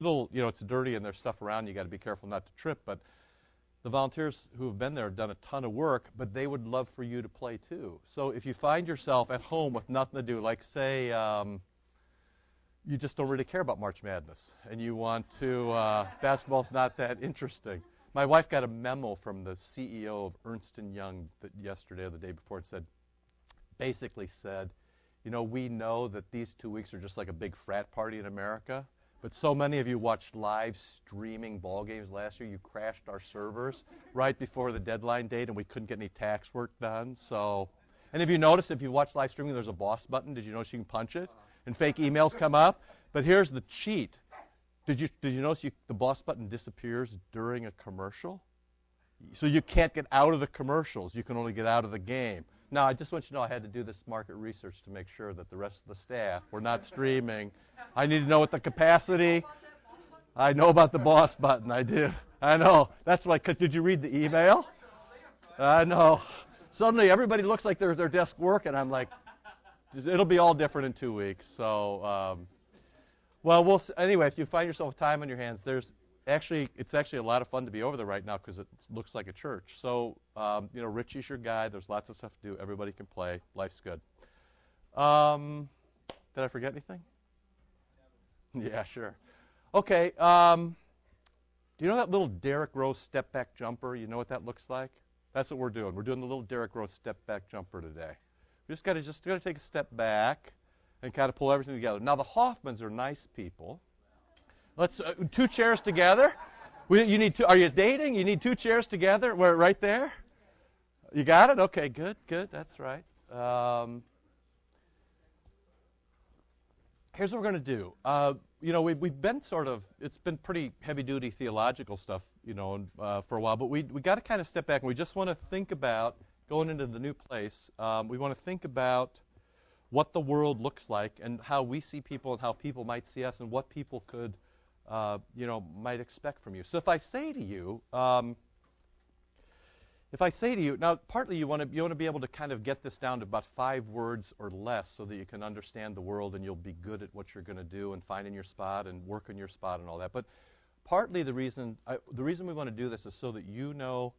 little, you know, it's dirty and there's stuff around. You got to be careful not to trip. But the volunteers who have been there have done a ton of work, but they would love for you to play too. So if you find yourself at home with nothing to do, like say um, you just don't really care about March Madness and you want to, uh, basketball's not that interesting. My wife got a memo from the CEO of Ernst & Young yesterday or the day before. It said, basically said, you know, we know that these two weeks are just like a big frat party in America but so many of you watched live streaming ball games last year. You crashed our servers right before the deadline date, and we couldn't get any tax work done. So, and if you notice, if you watch live streaming, there's a boss button. Did you notice you can punch it, and fake emails come up? But here's the cheat. Did you did you notice you, the boss button disappears during a commercial? So you can't get out of the commercials. You can only get out of the game. Now, I just want you to know I had to do this market research to make sure that the rest of the staff were not streaming. I need to know what the capacity. I know about the boss button. I do. I know. That's why. Cause did you read the email? I know. Suddenly, everybody looks like they're at their desk working. I'm like, it'll be all different in two weeks. So, um, well, we'll anyway. If you find yourself with time on your hands, there's actually it's actually a lot of fun to be over there right now because it looks like a church. So um, you know, Richie's your guy. There's lots of stuff to do. Everybody can play. Life's good. Um, did I forget anything? Yeah, sure. Okay. Um, do you know that little Derrick Rose step back jumper? You know what that looks like? That's what we're doing. We're doing the little Derrick Rose step back jumper today. We just got to just got to take a step back and kind of pull everything together. Now the Hoffmans are nice people. Let's uh, two chairs together. We, you need two. Are you dating? You need two chairs together. We're right there. You got it. Okay, good, good. That's right. Um, here's what we're going to do. Uh, you know, we've, we've been sort of, it's been pretty heavy duty theological stuff, you know, uh, for a while, but we we got to kind of step back and we just want to think about going into the new place. Um, we want to think about what the world looks like and how we see people and how people might see us and what people could uh, you know, might expect from you. So if I say to you, um, if I say to you, now partly you want to you want to be able to kind of get this down to about five words or less, so that you can understand the world and you'll be good at what you're going to do and finding your spot and work on your spot and all that. But partly the reason I, the reason we want to do this is so that you know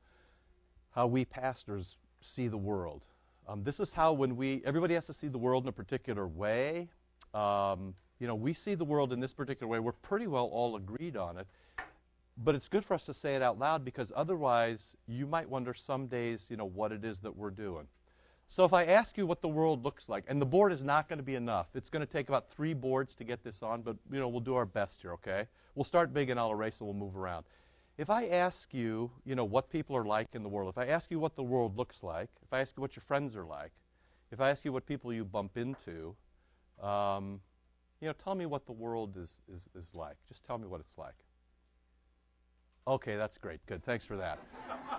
how we pastors see the world. Um, this is how when we everybody has to see the world in a particular way. Um, you know, we see the world in this particular way. We're pretty well all agreed on it. But it's good for us to say it out loud because otherwise you might wonder some days, you know, what it is that we're doing. So if I ask you what the world looks like, and the board is not going to be enough. It's going to take about three boards to get this on, but you know, we'll do our best here, okay? We'll start big and I'll erase and we'll move around. If I ask you, you know, what people are like in the world, if I ask you what the world looks like, if I ask you what your friends are like, if I ask you what people you bump into, um, you know, tell me what the world is, is, is like. Just tell me what it's like. Okay, that's great. Good. Thanks for that.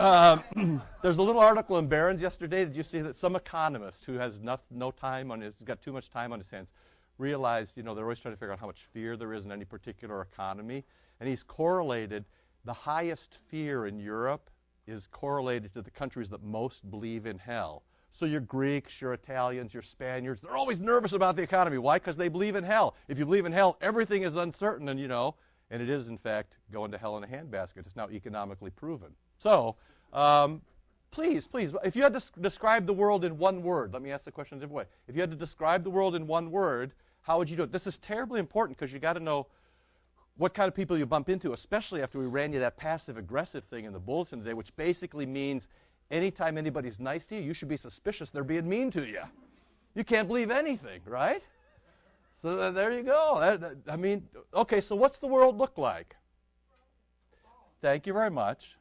Um, there's a little article in Barron's yesterday. Did you see that some economist who has no, no time on his, he's got too much time on his hands, realized, you know, they're always trying to figure out how much fear there is in any particular economy, and he's correlated the highest fear in Europe is correlated to the countries that most believe in hell. So your Greeks, your Italians, your Spaniards, they're always nervous about the economy. Why? Because they believe in hell. If you believe in hell, everything is uncertain, and you know, and it is in fact going to hell in a handbasket. It's now economically proven. So, um, please, please, if you had to describe the world in one word, let me ask the question a different way. If you had to describe the world in one word, how would you do it? This is terribly important because you got to know what kind of people you bump into, especially after we ran you that passive aggressive thing in the bulletin today, which basically means Anytime anybody's nice to you, you should be suspicious they're being mean to you. You can't believe anything, right? So there you go. I mean, okay, so what's the world look like? Thank you very much.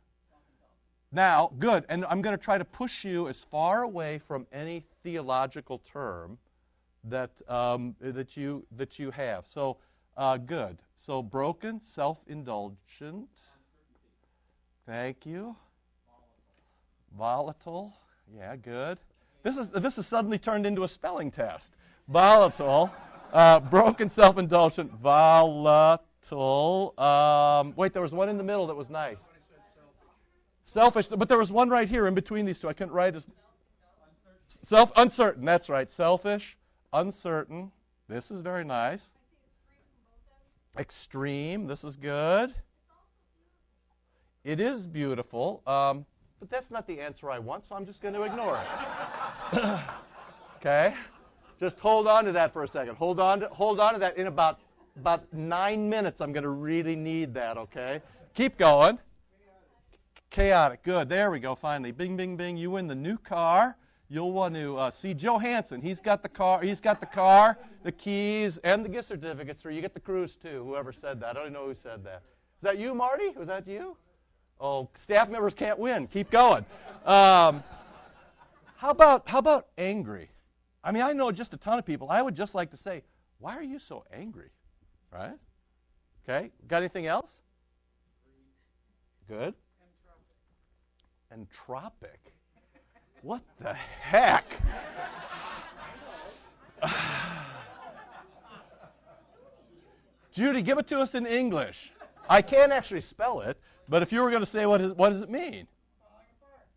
Now, good. And I'm going to try to push you as far away from any theological term that um, that you that you have. So, uh, good. So, broken, self-indulgent. Thank you. Volatile. Yeah, good. This is this has suddenly turned into a spelling test. Volatile. Uh, broken, self-indulgent, volatile. Um, wait, there was one in the middle that was nice. Selfish, but there was one right here in between these two. I couldn't write as self uncertain. That's right. Selfish, uncertain. This is very nice. Extreme. This is good. It is beautiful, um, but that's not the answer I want, so I'm just going to ignore it. okay? Just hold on to that for a second. Hold on to, hold on to that. In about about nine minutes, I'm going to really need that. Okay? Keep going. Chaotic. Good. There we go. Finally, bing, bing, bing. You win the new car. You'll want to uh, see Joe. He's got the car. He's got the car, the keys, and the gift certificates for you. You Get the cruise too. Whoever said that. I don't know who said that. Is that you, Marty? Was that you? Oh, staff members can't win. Keep going. Um, how about how about angry? I mean, I know just a ton of people. I would just like to say, why are you so angry? Right? Okay. Got anything else? Good. Entropic. What the heck? Judy, give it to us in English. I can't actually spell it, but if you were going to say what, is, what does it mean?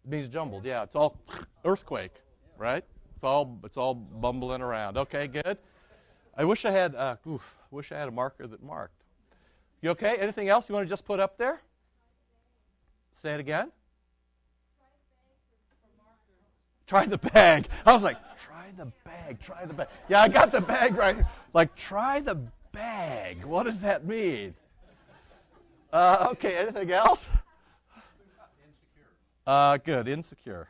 It means jumbled. Yeah, it's all earthquake, right? It's all it's all bumbling around. Okay, good. I wish I had uh, oof, wish I had a marker that marked. You okay? Anything else you want to just put up there? Say it again. Try the bag. I was like, try the bag, try the bag. Yeah, I got the bag right. Like, try the bag. What does that mean? Uh, okay, anything else? Uh, good, insecure.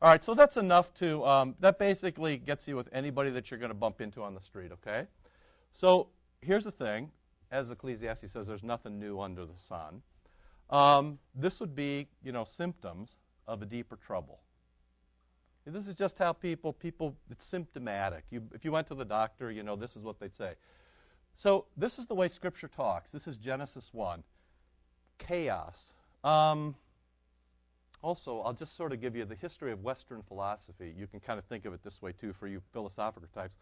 All right, so that's enough to, um, that basically gets you with anybody that you're going to bump into on the street, okay? So here's the thing. As Ecclesiastes says, there's nothing new under the sun. Um, this would be, you know, symptoms of a deeper trouble. This is just how people, people, it's symptomatic. You, if you went to the doctor, you know, this is what they'd say. So this is the way Scripture talks. This is Genesis 1 chaos. Um, also, I'll just sort of give you the history of Western philosophy. You can kind of think of it this way, too, for you philosophical types.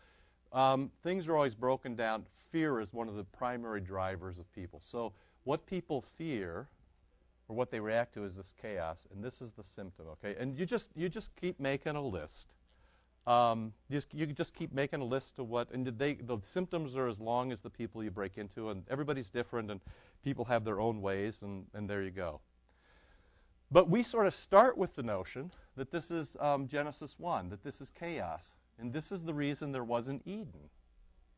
Um, things are always broken down. Fear is one of the primary drivers of people. So, what people fear or what they react to is this chaos, and this is the symptom, okay? And you just you just keep making a list. Um, you just you just keep making a list of what, and they the symptoms are as long as the people you break into, and everybody's different, and people have their own ways, and, and there you go. But we sort of start with the notion that this is um, Genesis 1, that this is chaos. And this is the reason there wasn't Eden.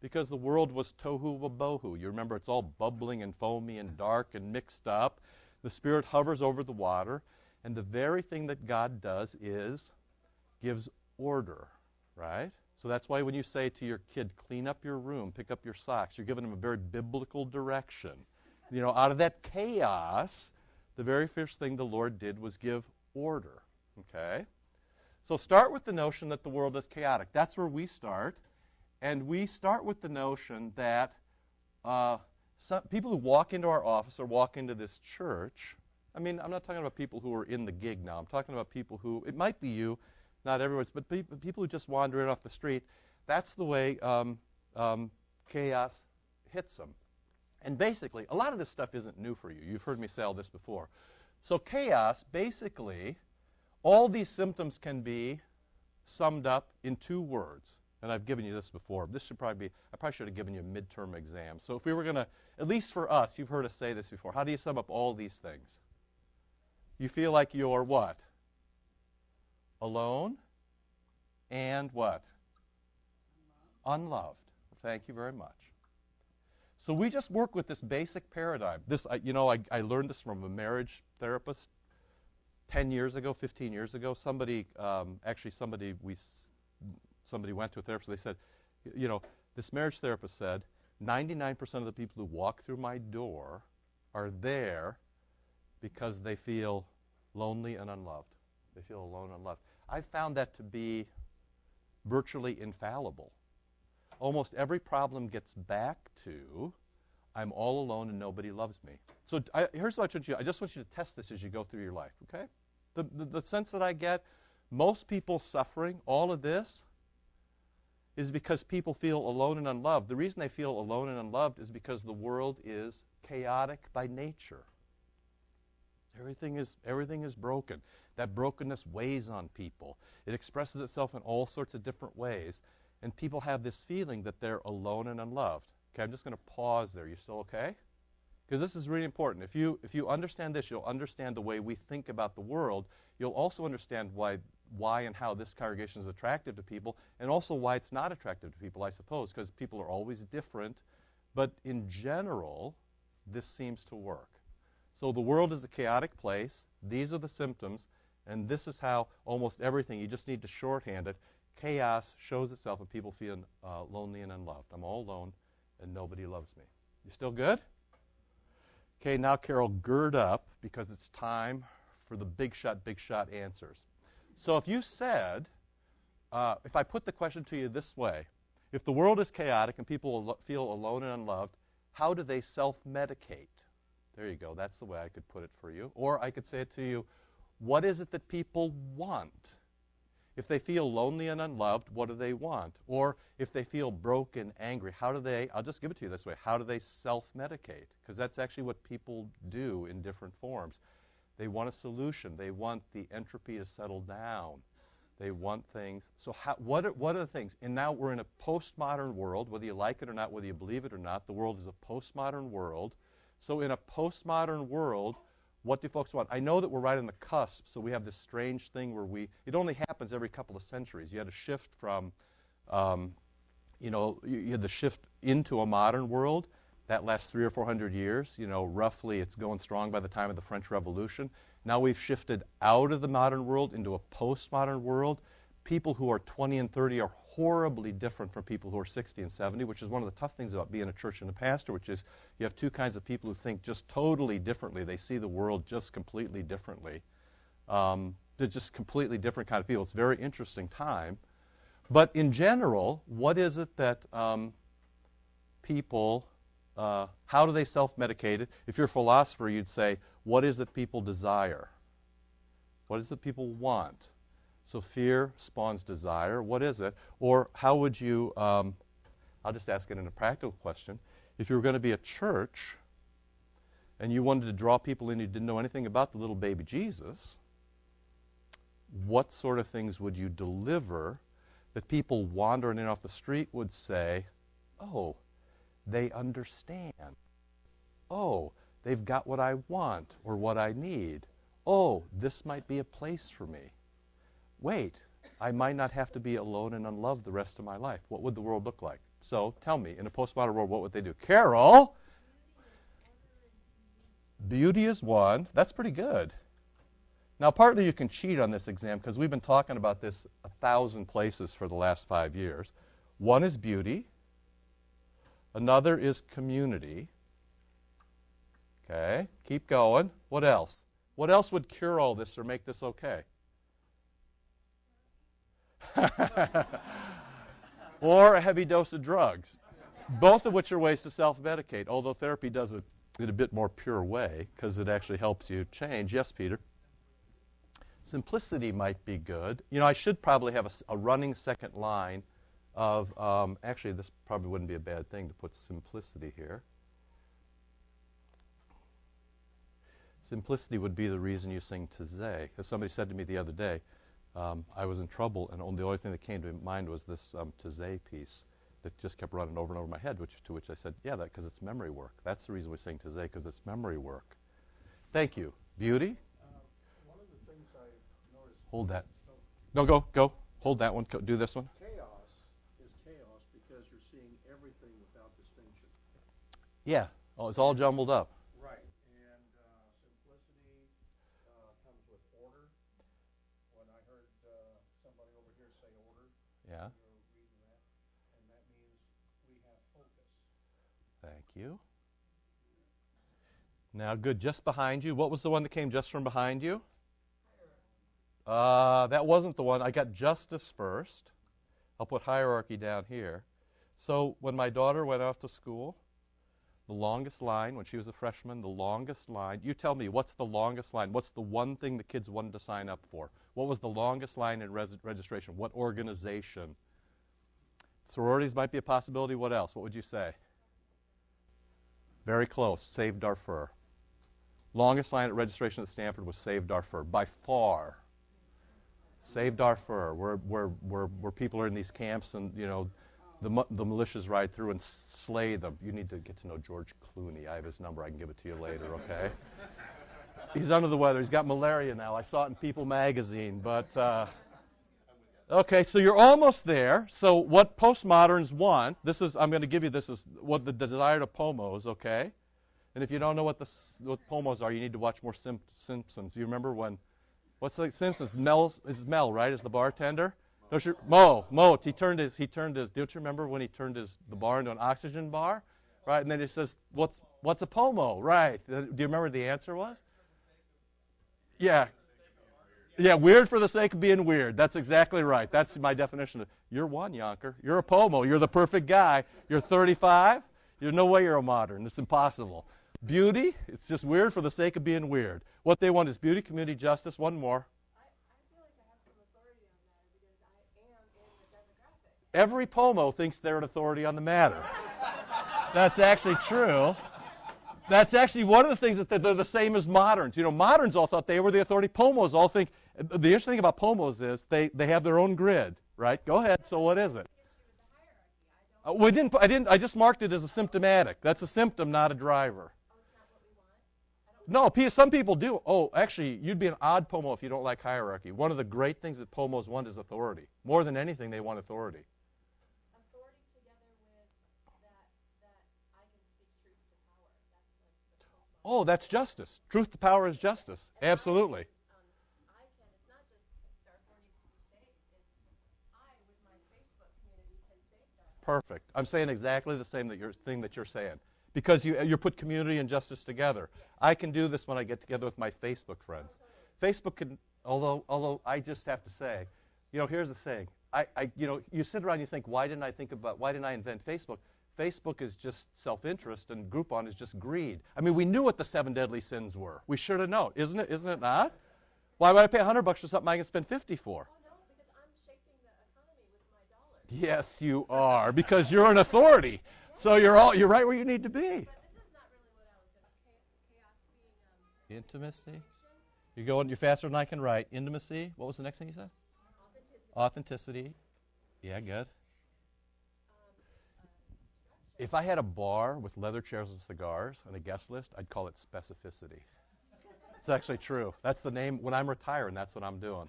Because the world was tohu wabohu. You remember it's all bubbling and foamy and dark and mixed up. The Spirit hovers over the water. And the very thing that God does is gives order, right? So that's why when you say to your kid, clean up your room, pick up your socks, you're giving them a very biblical direction. You know, out of that chaos, the very first thing the Lord did was give order. Okay? So start with the notion that the world is chaotic. That's where we start. And we start with the notion that uh, some, people who walk into our office or walk into this church, I mean, I'm not talking about people who are in the gig now. I'm talking about people who, it might be you, not everyone's, but people, people who just wander in off the street. That's the way um, um, chaos hits them. And basically, a lot of this stuff isn't new for you. You've heard me say all this before. So, chaos, basically, all these symptoms can be summed up in two words. And I've given you this before. This should probably be, I probably should have given you a midterm exam. So, if we were going to, at least for us, you've heard us say this before. How do you sum up all these things? You feel like you're what? Alone and what? Unloved. Thank you very much. So we just work with this basic paradigm. This, you know, I, I learned this from a marriage therapist 10 years ago, 15 years ago. Somebody, um, actually, somebody we, somebody went to a therapist. They said, you know, this marriage therapist said, 99% of the people who walk through my door are there because they feel lonely and unloved. They feel alone and unloved. I found that to be virtually infallible almost every problem gets back to I'm all alone and nobody loves me. So I, here's what I want you. I just want you to test this as you go through your life. Okay? The, the, the sense that I get, most people suffering, all of this, is because people feel alone and unloved. The reason they feel alone and unloved is because the world is chaotic by nature. Everything is everything is broken. That brokenness weighs on people. It expresses itself in all sorts of different ways. And people have this feeling that they're alone and unloved. Okay, I'm just going to pause there. You still okay? Because this is really important. If you if you understand this, you'll understand the way we think about the world. You'll also understand why why and how this congregation is attractive to people, and also why it's not attractive to people, I suppose, because people are always different. But in general, this seems to work. So the world is a chaotic place. These are the symptoms, and this is how almost everything, you just need to shorthand it. Chaos shows itself in people feeling uh, lonely and unloved. I'm all alone, and nobody loves me. You still good? Okay, now, Carol, gird up because it's time for the big shot, big shot answers. So if you said, uh, if I put the question to you this way, if the world is chaotic and people feel alone and unloved, how do they self medicate? There you go. That's the way I could put it for you. Or I could say it to you what is it that people want? If they feel lonely and unloved, what do they want? Or if they feel broken, angry, how do they, I'll just give it to you this way, how do they self medicate? Because that's actually what people do in different forms. They want a solution. They want the entropy to settle down. They want things. So, how, what, are, what are the things? And now we're in a postmodern world, whether you like it or not, whether you believe it or not. The world is a postmodern world. So, in a postmodern world, what do folks want? I know that we're right on the cusp, so we have this strange thing where we, it only happens every couple of centuries. You had a shift from, um, you know, you, you had the shift into a modern world, that lasts three or four hundred years. You know, roughly it's going strong by the time of the French Revolution. Now we've shifted out of the modern world into a postmodern world. People who are 20 and 30 are horribly different from people who are 60 and 70, which is one of the tough things about being a church and a pastor, which is you have two kinds of people who think just totally differently. They see the world just completely differently. Um, they're just completely different kind of people. It's a very interesting time. But in general, what is it that um, people uh, how do they self medicate it? If you're a philosopher, you'd say, what is it people desire? What is it people want? So fear spawns desire. What is it? Or how would you, um, I'll just ask it in a practical question. If you were going to be a church and you wanted to draw people in who didn't know anything about the little baby Jesus, what sort of things would you deliver that people wandering in off the street would say, oh, they understand. Oh, they've got what I want or what I need. Oh, this might be a place for me. Wait, I might not have to be alone and unloved the rest of my life. What would the world look like? So tell me, in a postmodern world, what would they do? Carol, beauty is one. That's pretty good. Now, partly you can cheat on this exam because we've been talking about this a thousand places for the last five years. One is beauty. Another is community. Okay, keep going. What else? What else would cure all this or make this okay? or a heavy dose of drugs. Both of which are ways to self medicate, although therapy does it in a bit more pure way because it actually helps you change. Yes, Peter? Simplicity might be good. You know, I should probably have a, a running second line of, um, actually, this probably wouldn't be a bad thing to put simplicity here. Simplicity would be the reason you sing Taizé. As somebody said to me the other day, um, I was in trouble, and the only thing that came to mind was this um, piece that just kept running over and over my head, which, to which I said, yeah, that because it's memory work. That's the reason we sing Taizé, because it's memory work. Thank you. Beauty? Uh, one of the things I noticed... Hold that. No, go, go. Hold that one. Do this one. Chaos is chaos because you're seeing everything without distinction. Yeah. Oh, it's all jumbled up. Right. And uh, simplicity uh, comes with order. When I heard uh, somebody over here say order, yeah. reading that, and that means we have focus. Thank you. Now, good. Just behind you. What was the one that came just from behind you? Uh, that wasn't the one. I got justice first. I'll put hierarchy down here. So when my daughter went off to school, the longest line when she was a freshman, the longest line. You tell me, what's the longest line? What's the one thing the kids wanted to sign up for? What was the longest line in res- registration? What organization? Sororities might be a possibility. What else? What would you say? Very close. Save Darfur. Longest line at registration at Stanford was Save Darfur by far. Save Darfur, where, where, where, where people are in these camps and, you know, the, the militias ride through and slay them. You need to get to know George Clooney. I have his number. I can give it to you later, okay? He's under the weather. He's got malaria now. I saw it in People magazine. But, uh, okay, so you're almost there. So, what postmoderns want, this is, I'm going to give you this is what the desire to pomos, okay? And if you don't know what the what pomos are, you need to watch more Sim- Simpsons. You remember when, what's the Simpsons? Mel is Mel, right, is the bartender? Don't you, Moe, Moe, he turned his, he turned his, don't you remember when he turned his, the bar into an oxygen bar? Right, and then he says, what's, what's a pomo? Right. Do you remember what the answer was? Yeah. Yeah, weird for the sake of being weird. That's exactly right. That's my definition of, you're one, Yonker. You're a pomo. You're the perfect guy. You're 35. There's no way you're a modern. It's impossible. Beauty, it's just weird for the sake of being weird. What they want is beauty, community, justice. One more. Every pomo thinks they're an authority on the matter. That's actually true. That's actually one of the things that they're the same as moderns. You know, moderns all thought they were the authority. Pomos all think. The interesting thing about pomos is they, they have their own grid, right? Go ahead. So what is it? Uh, we didn't. I didn't. I just marked it as a symptomatic. That's a symptom, not a driver. No, pe- some people do. Oh, actually, you'd be an odd pomo if you don't like hierarchy. One of the great things that pomos want is authority. More than anything, they want authority. authority together with that that I can speak truth to power. That's like. Oh, that's justice. Truth to power is justice. Absolutely. Um, I can. It's not just our authorities to be saved. It's I with my Facebook community can save dark. Perfect. I'm saying exactly the same that thing that you're saying. Because you, you put community and justice together. I can do this when I get together with my Facebook friends. Facebook can, although, although I just have to say, you know, here's the thing. I, I, you know, you sit around and you think, why didn't I think about, why didn't I invent Facebook? Facebook is just self-interest and Groupon is just greed. I mean, we knew what the seven deadly sins were. We should have known, isn't it? Isn't it not? Why would I pay 100 bucks for something I can spend 50 for? Oh no, because I'm shaping the economy with my dollars. Yes, you are, because you're an authority. So you're all you're right where you need to be. But this is not really what I was going to. Chaos being um, Intimacy. You're going. You're faster than I can write. Intimacy. What was the next thing you said? authenticity. Authenticity. Yeah, good. If I had a bar with leather chairs and cigars and a guest list, I'd call it specificity. It's actually true. That's the name. When I'm retiring, that's what I'm doing.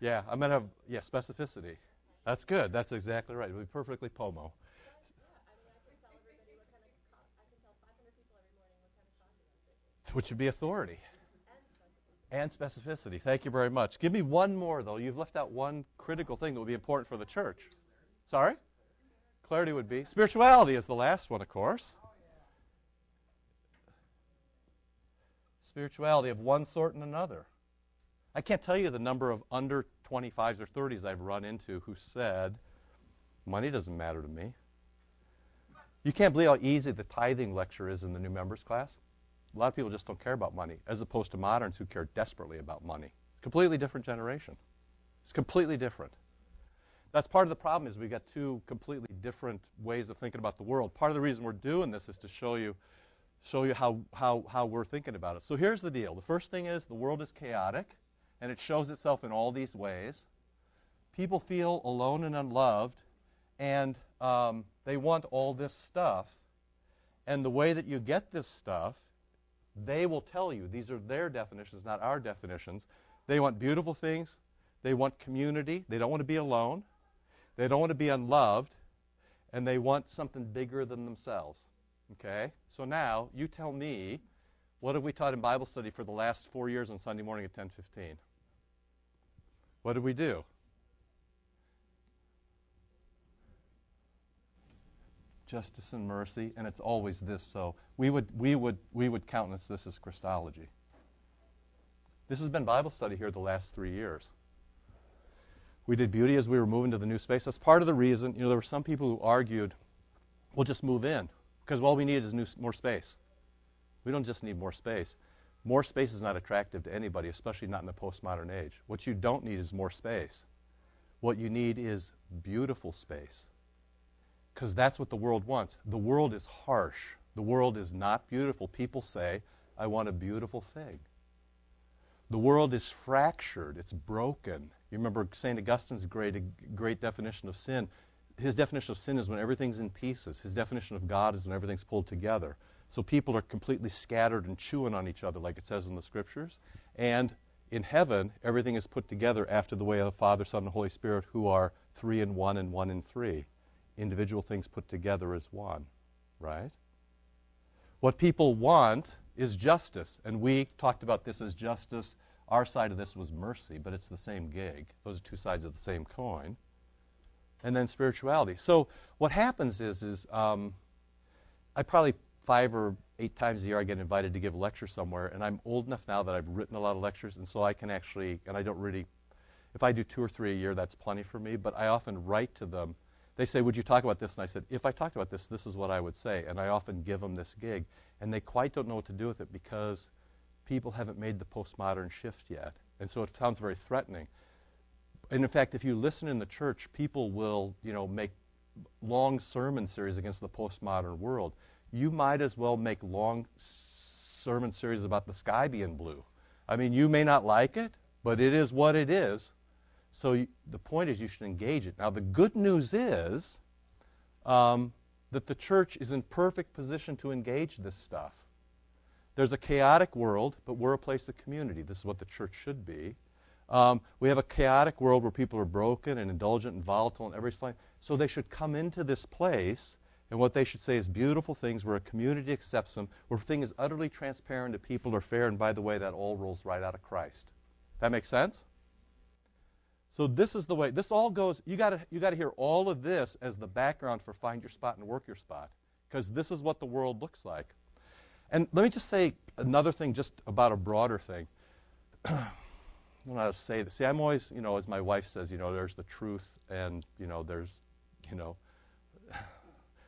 Yeah, I'm gonna have yeah specificity. That's good. That's exactly right. It would be perfectly pomo. I mean, I can tell everybody what kind of co- I can tell 500 people every morning what kind of coffee I'm drinking. Which would be authority. And specificity. Thank you very much. Give me one more, though. You've left out one critical thing that would be important for the church. Sorry? Clarity would be. Spirituality is the last one, of course. Spirituality of one sort and another. I can't tell you the number of under 25s or 30s I've run into who said, money doesn't matter to me. You can't believe how easy the tithing lecture is in the new members class. A lot of people just don't care about money, as opposed to moderns who care desperately about money. It's a completely different generation. It's completely different. That's part of the problem is we've got two completely different ways of thinking about the world. Part of the reason we're doing this is to show you show you how, how, how we're thinking about it. So here's the deal. The first thing is the world is chaotic, and it shows itself in all these ways. People feel alone and unloved, and um, they want all this stuff. And the way that you get this stuff they will tell you these are their definitions, not our definitions. They want beautiful things. They want community. They don't want to be alone. They don't want to be unloved. And they want something bigger than themselves. Okay? So now you tell me what have we taught in Bible study for the last four years on Sunday morning at 10:15? What did we do? justice and mercy, and it's always this. So we would we would we would countenance this as Christology. This has been Bible study here the last three years. We did beauty as we were moving to the new space. That's part of the reason. You know, there were some people who argued, "We'll just move in because all we need is new, more space." We don't just need more space. More space is not attractive to anybody, especially not in the postmodern age. What you don't need is more space. What you need is beautiful space because that's what the world wants. The world is harsh. The world is not beautiful. People say, I want a beautiful thing. The world is fractured. It's broken. You remember St. Augustine's great, great definition of sin. His definition of sin is when everything's in pieces. His definition of God is when everything's pulled together. So people are completely scattered and chewing on each other, like it says in the scriptures. And in heaven, everything is put together after the way of the Father, Son, and Holy Spirit, who are three in one and one in three. Individual things put together as one, right? What people want is justice. And we talked about this as justice. Our side of this was mercy, but it's the same gig. Those are two sides of the same coin. And then spirituality. So what happens is, is um, I probably five or eight times a year I get invited to give a lecture somewhere, and I'm old enough now that I've written a lot of lectures, and so I can actually, and I don't really, if I do two or three a year, that's plenty for me. But I often write to them. They say, "Would you talk about this?" And I said, "If I talked about this, this is what I would say." And I often give them this gig, and they quite don't know what to do with it because people haven't made the postmodern shift yet, and so it sounds very threatening. And in fact, if you listen in the church, people will, you know, make long sermon series against the postmodern world you might as well make long sermon series about the sky being blue. I mean, you may not like it, but it is what it is. So you, the point is, you should engage it. Now, the good news is um, that the church is in perfect position to engage this stuff. There's a chaotic world, but we're a place of community. This is what the church should be. Um, we have a chaotic world where people are broken and indulgent and volatile and everything. So they should come into this place and what they should say is beautiful things where a community accepts them, where thing is utterly transparent to people are fair, and by the way, that all rolls right out of Christ. That makes sense? So this is the way. This all goes. You got to you got to hear all of this as the background for find your spot and work your spot, because this is what the world looks like. And let me just say another thing, just about a broader thing. I don't know how to say this. See, I'm always, you know, as my wife says, you know, there's the truth, and you know, there's, you know,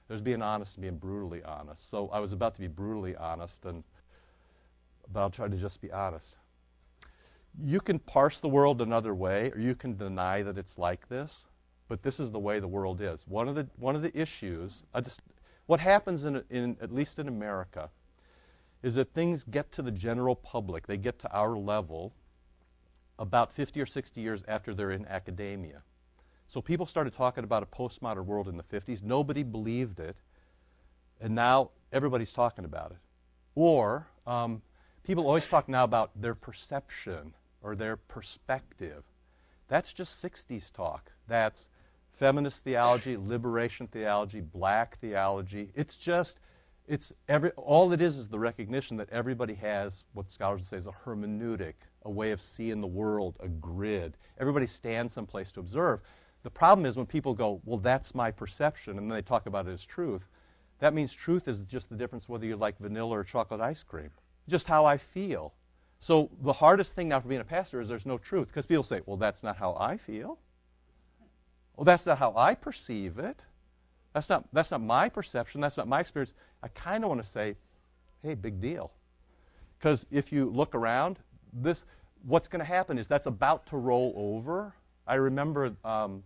there's being honest and being brutally honest. So I was about to be brutally honest, and but I'll try to just be honest. You can parse the world another way, or you can deny that it's like this, but this is the way the world is. One of the one of the issues, just what happens in, in at least in America, is that things get to the general public, they get to our level about 50 or 60 years after they're in academia. So people started talking about a postmodern world in the 50s. Nobody believed it. And now everybody's talking about it. Or um, people always talk now about their perception or their perspective. That's just 60s talk. That's feminist theology, liberation theology, black theology. It's just, it's every, all it is is the recognition that everybody has what scholars would say is a hermeneutic, a way of seeing the world, a grid. Everybody stands someplace to observe. The problem is when people go, well, that's my perception, and then they talk about it as truth. That means truth is just the difference whether you like vanilla or chocolate ice cream. Just how I feel. So the hardest thing now for being a pastor is there's no truth because people say, well, that's not how I feel. Well, that's not how I perceive it. That's not, that's not my perception. That's not my experience. I kind of want to say, hey, big deal. Because if you look around, this, what's going to happen is that's about to roll over. I remember um,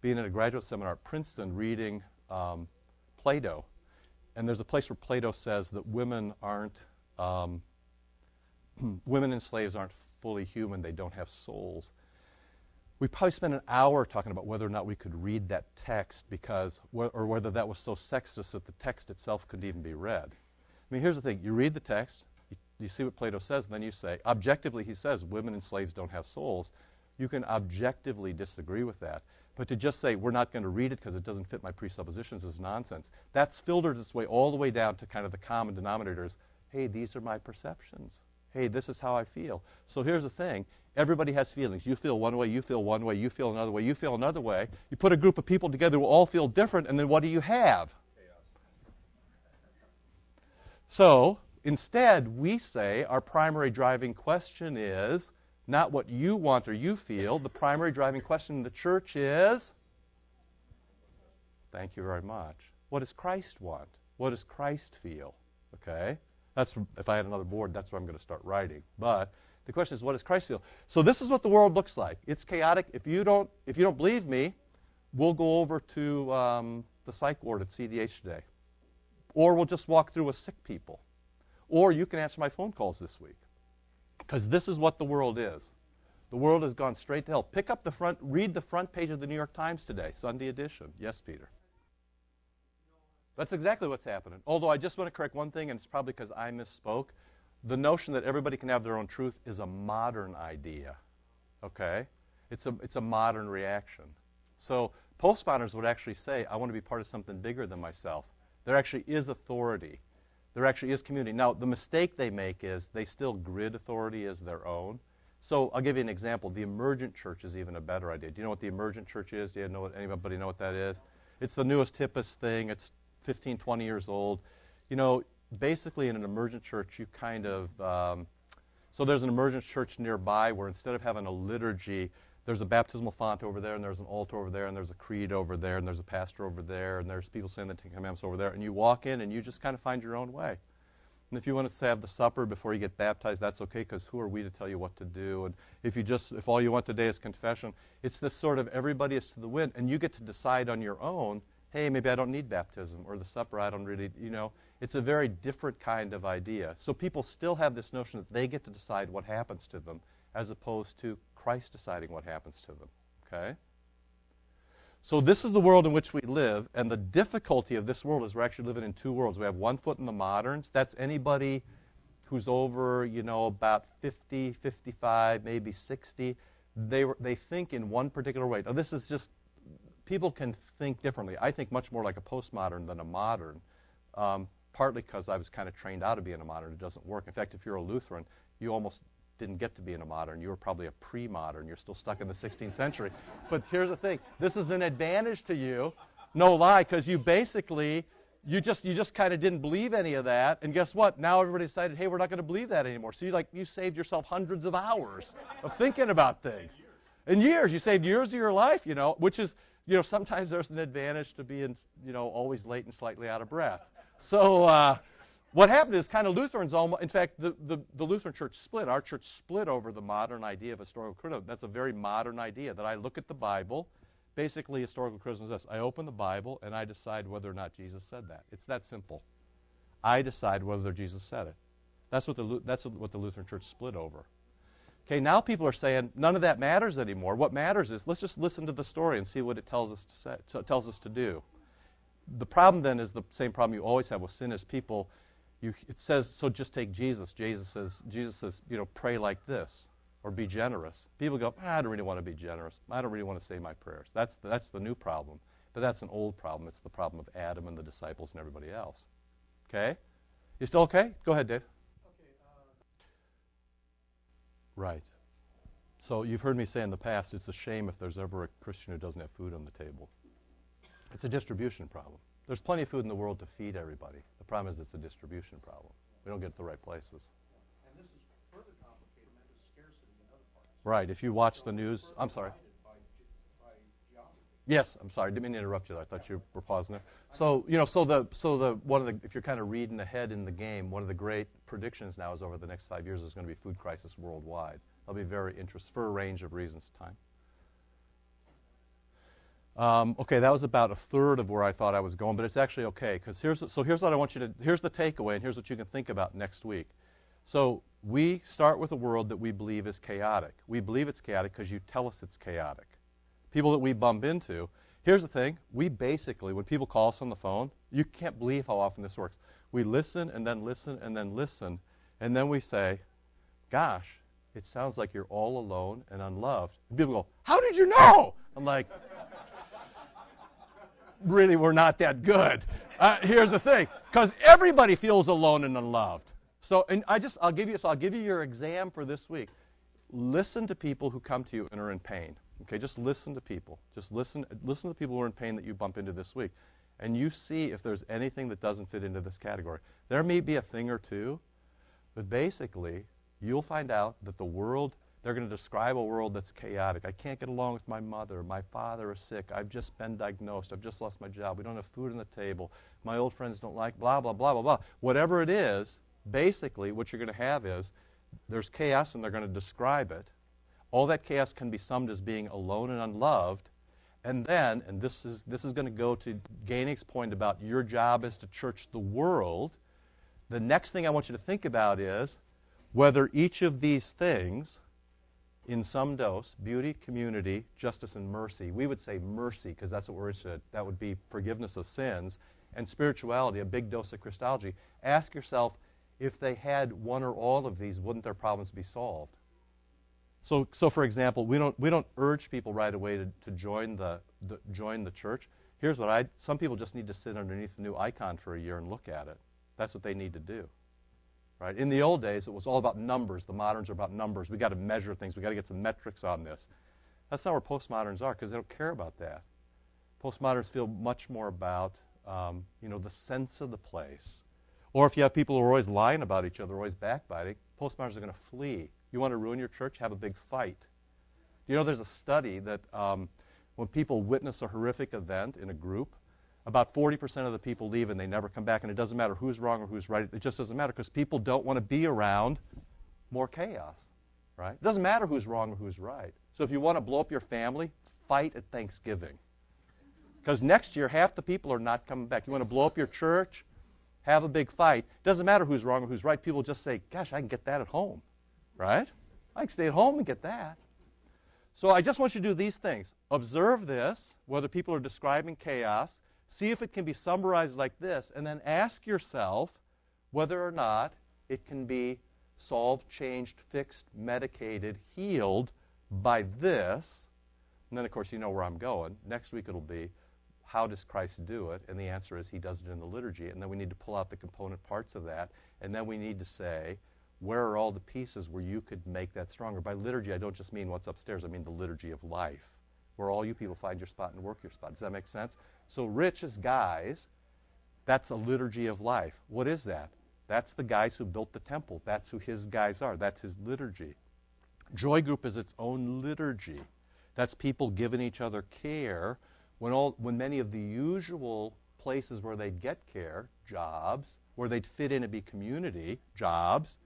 being at a graduate seminar at Princeton reading um, Plato. And there's a place where Plato says that women aren't, um, women and slaves aren't fully human, they don't have souls. We probably spent an hour talking about whether or not we could read that text because, or whether that was so sexist that the text itself couldn't even be read. I mean, here's the thing you read the text, you see what Plato says, and then you say, objectively, he says women and slaves don't have souls. You can objectively disagree with that. But to just say we're not going to read it because it doesn't fit my presuppositions is nonsense. That's filtered its way all the way down to kind of the common denominators. Hey, these are my perceptions. Hey, this is how I feel. So here's the thing. Everybody has feelings. You feel one way, you feel one way, you feel another way, you feel another way. You put a group of people together who all feel different, and then what do you have? So instead, we say our primary driving question is not what you want or you feel. The primary driving question in the church is thank you very much. What does Christ want? What does Christ feel? Okay? That's if I had another board, that's what I'm going to start writing. But the question is what does Christ feel? So this is what the world looks like. It's chaotic. If you don't if you don't believe me, we'll go over to um, the psych ward at CDH today. Or we'll just walk through with sick people. Or you can answer my phone calls this week. Because this is what the world is. The world has gone straight to hell. Pick up the front, read the front page of the New York Times today, Sunday edition. Yes, Peter. That's exactly what's happening. Although I just want to correct one thing, and it's probably because I misspoke. The notion that everybody can have their own truth is a modern idea. Okay? It's a, it's a modern reaction. So postmoderns would actually say, I want to be part of something bigger than myself. There actually is authority. There actually is community. Now, the mistake they make is they still grid authority as their own. So I'll give you an example. The emergent church is even a better idea. Do you know what the emergent church is? Do you know what, anybody know what that is? It's the newest, hippest thing. It's 15, 20 years old. You know, basically in an emergent church, you kind of um, so there's an emergent church nearby where instead of having a liturgy, there's a baptismal font over there, and there's an altar over there, and there's a creed over there, and there's a pastor over there, and there's people saying the Ten Commandments over there, and you walk in and you just kind of find your own way. And if you want to have the supper before you get baptized, that's okay because who are we to tell you what to do? And if you just if all you want today is confession, it's this sort of everybody is to the wind, and you get to decide on your own. Hey, maybe I don't need baptism, or the supper I don't really, you know. It's a very different kind of idea. So people still have this notion that they get to decide what happens to them, as opposed to Christ deciding what happens to them. Okay. So this is the world in which we live, and the difficulty of this world is we're actually living in two worlds. We have one foot in the moderns. That's anybody who's over, you know, about 50, 55, maybe 60. They they think in one particular way. Now this is just people can think differently. I think much more like a postmodern than a modern, um, partly because I was kind of trained out of being a modern. It doesn't work. In fact, if you're a Lutheran, you almost didn't get to be in a modern. You were probably a pre-modern. You're still stuck in the 16th century. But here's the thing: this is an advantage to you, no lie, because you basically you just you just kind of didn't believe any of that, and guess what? Now everybody decided, hey, we're not going to believe that anymore. So you like you saved yourself hundreds of hours of thinking about things. In years, you saved years of your life, you know, which is you know sometimes there's an advantage to being you know always late and slightly out of breath. So. Uh, what happened is kind of Lutherans almost, in fact, the, the, the, Lutheran church split. Our church split over the modern idea of historical criticism. That's a very modern idea that I look at the Bible. Basically, historical criticism is this I open the Bible and I decide whether or not Jesus said that. It's that simple. I decide whether Jesus said it. That's what the, that's what the Lutheran church split over. Okay, now people are saying none of that matters anymore. What matters is let's just listen to the story and see what it tells us to say, tells us to do. The problem then is the same problem you always have with sin is people you, it says, so just take Jesus. Jesus says, Jesus says, you know, pray like this or be generous. People go, ah, I don't really want to be generous. I don't really want to say my prayers. That's the, that's the new problem. But that's an old problem. It's the problem of Adam and the disciples and everybody else. Okay? You still okay? Go ahead, Dave. Okay. Uh, right. So you've heard me say in the past, it's a shame if there's ever a Christian who doesn't have food on the table. It's a distribution problem. There's plenty of food in the world to feed everybody. The problem is it's a distribution problem. We don't get to the right places. And this is further complicated scarcity in other parts. Right. If you watch the news, I'm sorry. By, by. Yes, I'm sorry. Didn't mean to interrupt you. I thought you were pausing there. So you know, so the so the one of the if you're kind of reading ahead in the game, one of the great predictions now is over the next five years is going to be food crisis worldwide. That'll be very interesting for a range of reasons. Time. Um, okay, that was about a third of where I thought I was going, but it's actually okay because here's so here's what I want you to here's the takeaway, and here's what you can think about next week. So we start with a world that we believe is chaotic. We believe it's chaotic because you tell us it's chaotic. People that we bump into. Here's the thing: we basically, when people call us on the phone, you can't believe how often this works. We listen and then listen and then listen, and then we say, "Gosh, it sounds like you're all alone and unloved." And people go, "How did you know?" I'm like really we're not that good. Uh, here's the thing, because everybody feels alone and unloved. So, and I just, I'll give you, so I'll give you your exam for this week. Listen to people who come to you and are in pain. Okay, just listen to people. Just listen, listen to people who are in pain that you bump into this week, and you see if there's anything that doesn't fit into this category. There may be a thing or two, but basically, you'll find out that the world they're going to describe a world that's chaotic. I can't get along with my mother. My father is sick. I've just been diagnosed. I've just lost my job. We don't have food on the table. My old friends don't like blah, blah, blah, blah, blah. Whatever it is, basically what you're going to have is there's chaos and they're going to describe it. All that chaos can be summed as being alone and unloved. And then, and this is, this is going to go to Gaining's point about your job is to church the world. The next thing I want you to think about is whether each of these things in some dose beauty, community, justice, and mercy. We would say mercy because that's what we're interested in. That would be forgiveness of sins. And spirituality, a big dose of Christology. Ask yourself if they had one or all of these, wouldn't their problems be solved? So, so for example, we don't, we don't urge people right away to, to join, the, the, join the church. Here's what I some people just need to sit underneath the new icon for a year and look at it. That's what they need to do. Right? In the old days, it was all about numbers. The moderns are about numbers. We got to measure things. We got to get some metrics on this. That's not where postmoderns are because they don't care about that. Postmoderns feel much more about um, you know the sense of the place. Or if you have people who are always lying about each other, always backbiting, postmoderns are going to flee. You want to ruin your church? Have a big fight. You know, there's a study that um, when people witness a horrific event in a group, about 40% of the people leave and they never come back. And it doesn't matter who's wrong or who's right. It just doesn't matter because people don't want to be around more chaos, right? It doesn't matter who's wrong or who's right. So if you want to blow up your family, fight at Thanksgiving. Because next year, half the people are not coming back. You want to blow up your church, have a big fight. It doesn't matter who's wrong or who's right. People just say, gosh, I can get that at home, right? I can stay at home and get that. So I just want you to do these things. Observe this, whether people are describing chaos, See if it can be summarized like this, and then ask yourself whether or not it can be solved, changed, fixed, medicated, healed by this. And then, of course, you know where I'm going. Next week it'll be, how does Christ do it? And the answer is he does it in the liturgy. And then we need to pull out the component parts of that. And then we need to say, where are all the pieces where you could make that stronger? By liturgy, I don't just mean what's upstairs, I mean the liturgy of life, where all you people find your spot and work your spot. Does that make sense? So, rich as guys, that's a liturgy of life. What is that? That's the guys who built the temple. That's who his guys are. That's his liturgy. Joy group is its own liturgy. That's people giving each other care when, all, when many of the usual places where they'd get care, jobs, where they'd fit in and be community, jobs,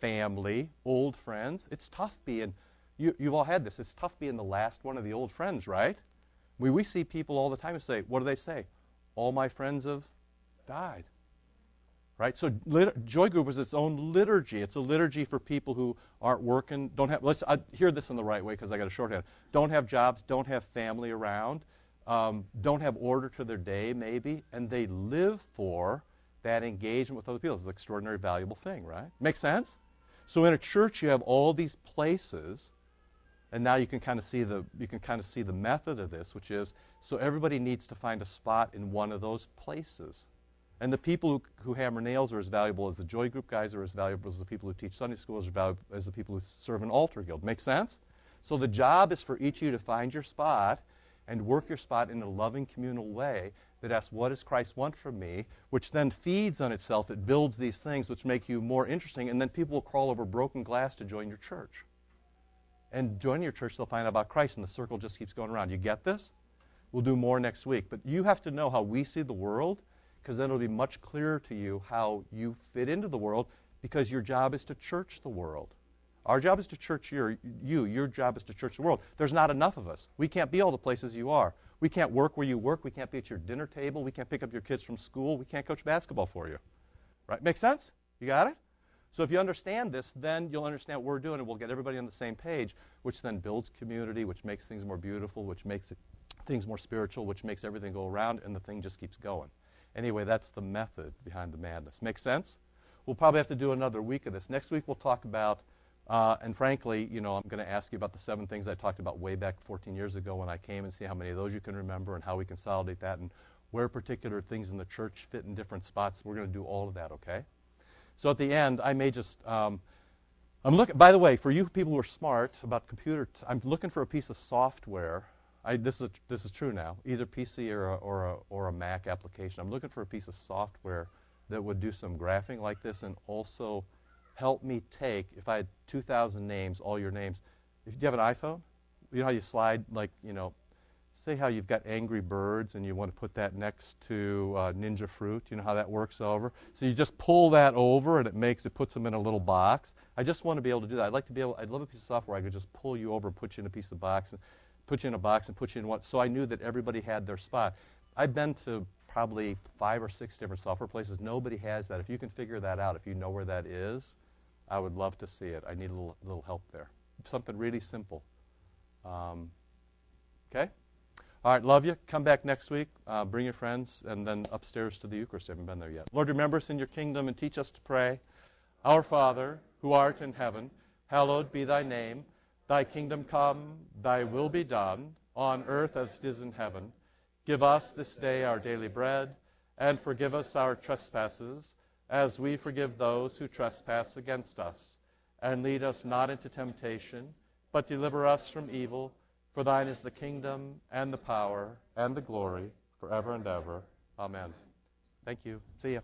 family, old friends, it's tough being, you, you've all had this, it's tough being the last one of the old friends, right? We, we see people all the time and say, what do they say? All my friends have died. Right? So lit- joy group is its own liturgy. It's a liturgy for people who aren't working, don't have, let's I hear this in the right way because I got a shorthand. Don't have jobs, don't have family around, um, don't have order to their day maybe, and they live for that engagement with other people. It's an extraordinary valuable thing, right? Makes sense? So in a church you have all these places and now you can kind of see the you can kind of see the method of this, which is so everybody needs to find a spot in one of those places. And the people who, who hammer nails are as valuable as the joy group guys are as valuable as the people who teach Sunday school as valuable as the people who serve an altar guild. Make sense? So the job is for each of you to find your spot and work your spot in a loving communal way that asks, what does Christ want from me? Which then feeds on itself. It builds these things which make you more interesting, and then people will crawl over broken glass to join your church and join your church, they'll find out about Christ, and the circle just keeps going around. You get this? We'll do more next week. But you have to know how we see the world, because then it'll be much clearer to you how you fit into the world, because your job is to church the world. Our job is to church your, you. Your job is to church the world. There's not enough of us. We can't be all the places you are. We can't work where you work. We can't be at your dinner table. We can't pick up your kids from school. We can't coach basketball for you. Right? Make sense? You got it? So if you understand this, then you'll understand what we're doing, and we'll get everybody on the same page, which then builds community, which makes things more beautiful, which makes it, things more spiritual, which makes everything go around, and the thing just keeps going. Anyway, that's the method behind the madness. Make sense? We'll probably have to do another week of this. Next week we'll talk about, uh, and frankly, you know, I'm going to ask you about the seven things I talked about way back 14 years ago when I came, and see how many of those you can remember, and how we consolidate that, and where particular things in the church fit in different spots. We're going to do all of that, okay? So at the end, I may just. Um, I'm looking. By the way, for you people who are smart about computer, I'm looking for a piece of software. I, this is this is true now. Either PC or a, or a or a Mac application. I'm looking for a piece of software that would do some graphing like this and also help me take. If I had 2,000 names, all your names. If you have an iPhone, you know how you slide like you know say how you've got Angry Birds and you want to put that next to uh, Ninja Fruit. You know how that works over? So you just pull that over and it makes it puts them in a little box. I just want to be able to do that. I'd like to be able. I'd love a piece of software I could just pull you over and put you in a piece of box and put you in a box and put you in one. So I knew that everybody had their spot. I've been to probably five or six different software places. Nobody has that. If you can figure that out, if you know where that is, I would love to see it. I need a little, little help there. something really simple. Um, okay? All right, love you. Come back next week. Uh, bring your friends, and then upstairs to the Eucharist. I haven't been there yet. Lord, remember us in your kingdom and teach us to pray. Our Father, who art in heaven, hallowed be thy name. Thy kingdom come, thy will be done, on earth as it is in heaven. Give us this day our daily bread, and forgive us our trespasses, as we forgive those who trespass against us. And lead us not into temptation, but deliver us from evil. For thine is the kingdom, and the power, and the glory, forever and ever. Amen. Thank you. See you.